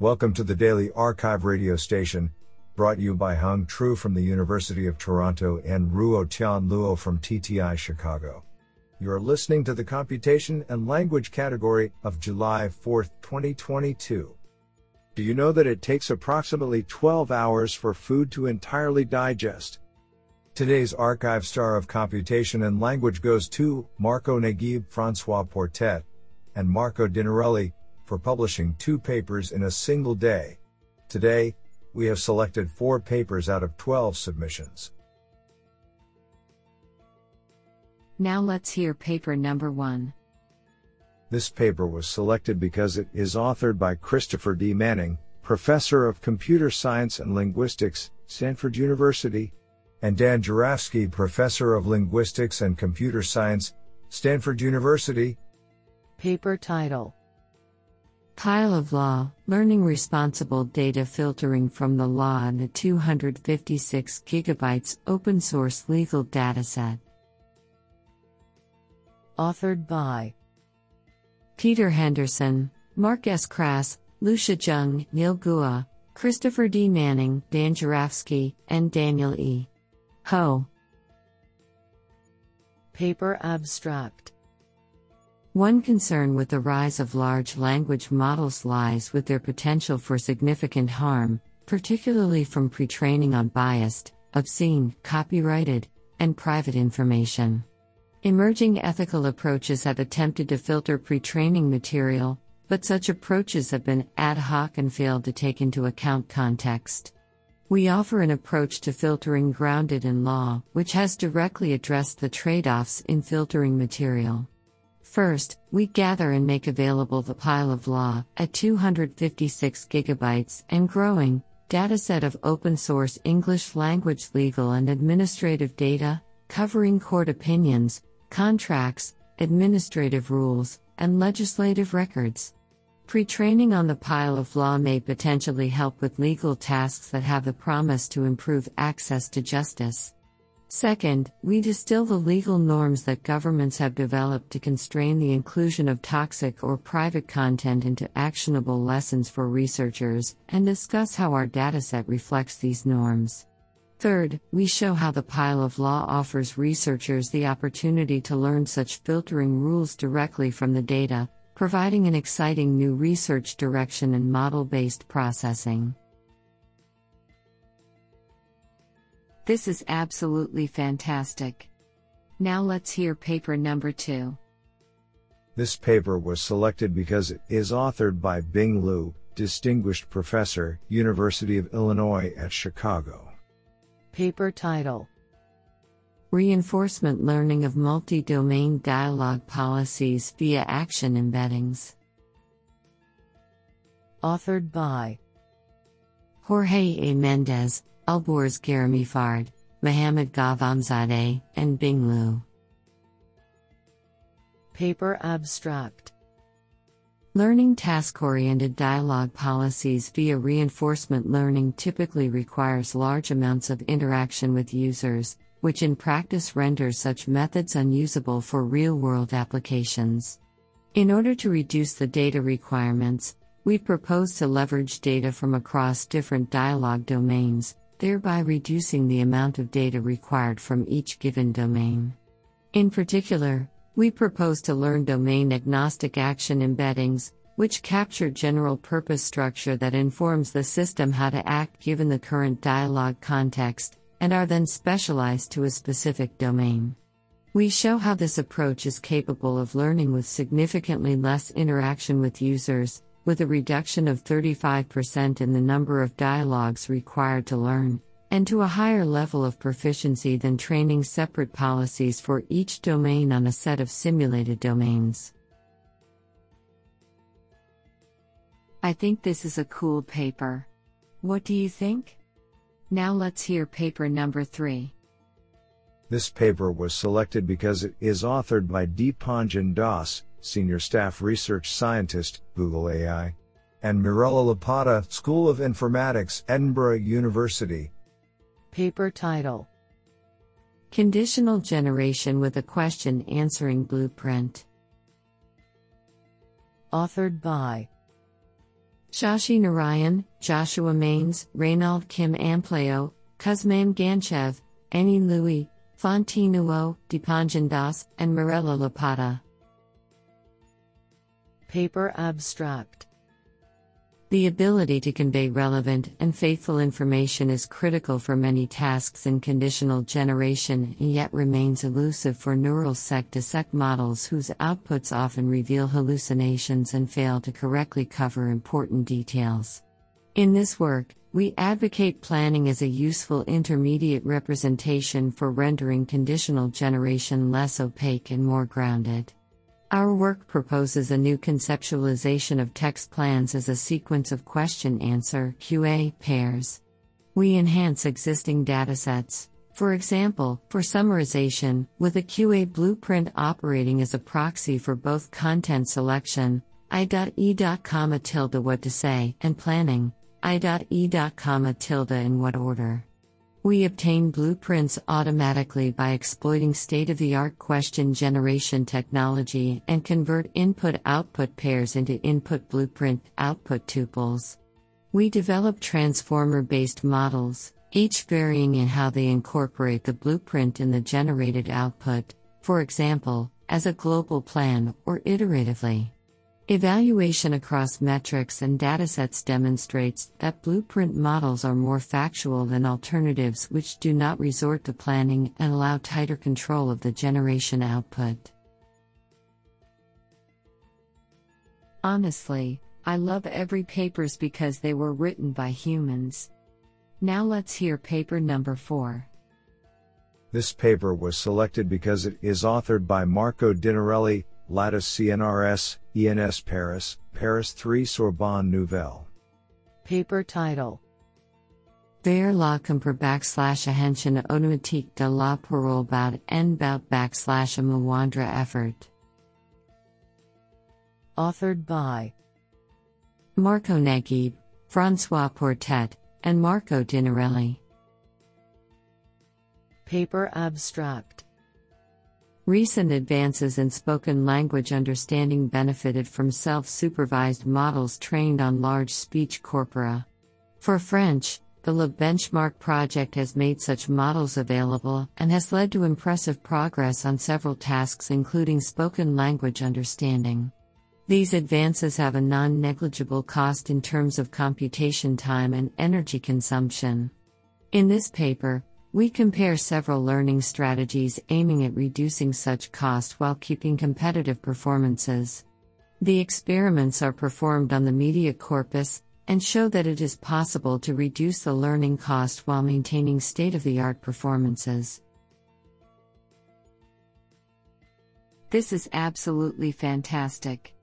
Welcome to the Daily Archive radio station, brought you by Hung Tru from the University of Toronto and Ruo Tian Luo from TTI Chicago. You are listening to the Computation and Language category of July 4, 2022. Do you know that it takes approximately 12 hours for food to entirely digest? Today's archive star of computation and language goes to Marco Naguib, Francois Portet, and Marco Dinarelli for publishing two papers in a single day. Today, we have selected four papers out of 12 submissions. Now let's hear paper number one. This paper was selected because it is authored by Christopher D. Manning, Professor of Computer Science and Linguistics, Stanford University, and Dan Jurafsky, Professor of Linguistics and Computer Science, Stanford University. Paper title Pile of Law Learning Responsible Data Filtering from the Law and the 256 gigabytes open source legal dataset. Authored by Peter Henderson, Mark S. Krass, Lucia Jung, Neel Guha, Christopher D. Manning, Dan Jurafsky, and Daniel E. Ho. Paper Abstract One concern with the rise of large language models lies with their potential for significant harm, particularly from pre training on biased, obscene, copyrighted, and private information. Emerging ethical approaches have attempted to filter pre training material, but such approaches have been ad hoc and failed to take into account context. We offer an approach to filtering grounded in law, which has directly addressed the trade offs in filtering material. First, we gather and make available the pile of law at 256 gigabytes and growing dataset of open source English language legal and administrative data, covering court opinions, contracts, administrative rules, and legislative records. Pre training on the pile of law may potentially help with legal tasks that have the promise to improve access to justice. Second, we distill the legal norms that governments have developed to constrain the inclusion of toxic or private content into actionable lessons for researchers, and discuss how our dataset reflects these norms. Third, we show how the pile of law offers researchers the opportunity to learn such filtering rules directly from the data, providing an exciting new research direction in model based processing. This is absolutely fantastic. Now let's hear paper number two. This paper was selected because it is authored by Bing Liu, Distinguished Professor, University of Illinois at Chicago. Paper title Reinforcement Learning of Multi Domain Dialogue Policies via Action Embeddings. Authored by Jorge A. Mendez, Alborz Geramifard, Mohammad Ghavamzadeh, and Bing Liu. Paper Abstract Learning task oriented dialogue policies via reinforcement learning typically requires large amounts of interaction with users, which in practice renders such methods unusable for real world applications. In order to reduce the data requirements, we propose to leverage data from across different dialogue domains, thereby reducing the amount of data required from each given domain. In particular, we propose to learn domain agnostic action embeddings, which capture general purpose structure that informs the system how to act given the current dialogue context, and are then specialized to a specific domain. We show how this approach is capable of learning with significantly less interaction with users, with a reduction of 35% in the number of dialogues required to learn, and to a higher level of proficiency than training separate policies for each domain on a set of simulated domains. I think this is a cool paper. What do you think? Now let's hear paper number three. This paper was selected because it is authored by Dipanjan Das, Senior Staff Research Scientist, Google AI, and Mirella Lapata, School of Informatics, Edinburgh University, Paper title Conditional Generation with a Question Answering Blueprint. Authored by Shashi Narayan, Joshua Maynez, Reinald Kim Amplayo, Kuzman Ganchev, Annie Louis, Fantine Huot, Dipanjan Das, and Mirella Lapata. Paper Abstract The ability to convey relevant and faithful information is critical for many tasks in conditional generation and yet remains elusive for neural sec to sec models whose outputs often reveal hallucinations and fail to correctly cover important details. In this work, we advocate planning as a useful intermediate representation for rendering conditional generation less opaque and more grounded. Our work proposes a new conceptualization of text plans as a sequence of question answer QA pairs. We enhance existing datasets. For example, for summarization, with a QA blueprint operating as a proxy for both content selection, i.e. comma tilde what to say, and planning, i.e. comma tilde in what order. We obtain blueprints automatically by exploiting state of the art question generation technology and convert input output pairs into input blueprint output tuples. We develop transformer based models, each varying in how they incorporate the blueprint in the generated output, for example, as a global plan or iteratively. Evaluation across metrics and datasets demonstrates that blueprint models are more factual than alternatives which do not resort to planning and allow tighter control of the generation output. Honestly, I love every papers because they were written by humans. Now let's hear paper number 4. This paper was selected because it is authored by Marco Dinarelli, Lattice CNRS, ENS Paris, Paris 3 Sorbonne Nouvelle. Paper title Vers la compre backslash ahension automatique de la parole bout en bout backslash a moindre effort. Authored by Marco Naguib, Francois Portet, and Marco Dinarelli. Paper Abstract Recent advances in spoken language understanding benefited from self supervised models trained on large speech corpora. For French, the Le Benchmark project has made such models available and has led to impressive progress on several tasks, including spoken language understanding. These advances have a non negligible cost in terms of computation time and energy consumption. In this paper, we compare several learning strategies aiming at reducing such cost while keeping competitive performances. The experiments are performed on the media corpus and show that it is possible to reduce the learning cost while maintaining state of the art performances. This is absolutely fantastic.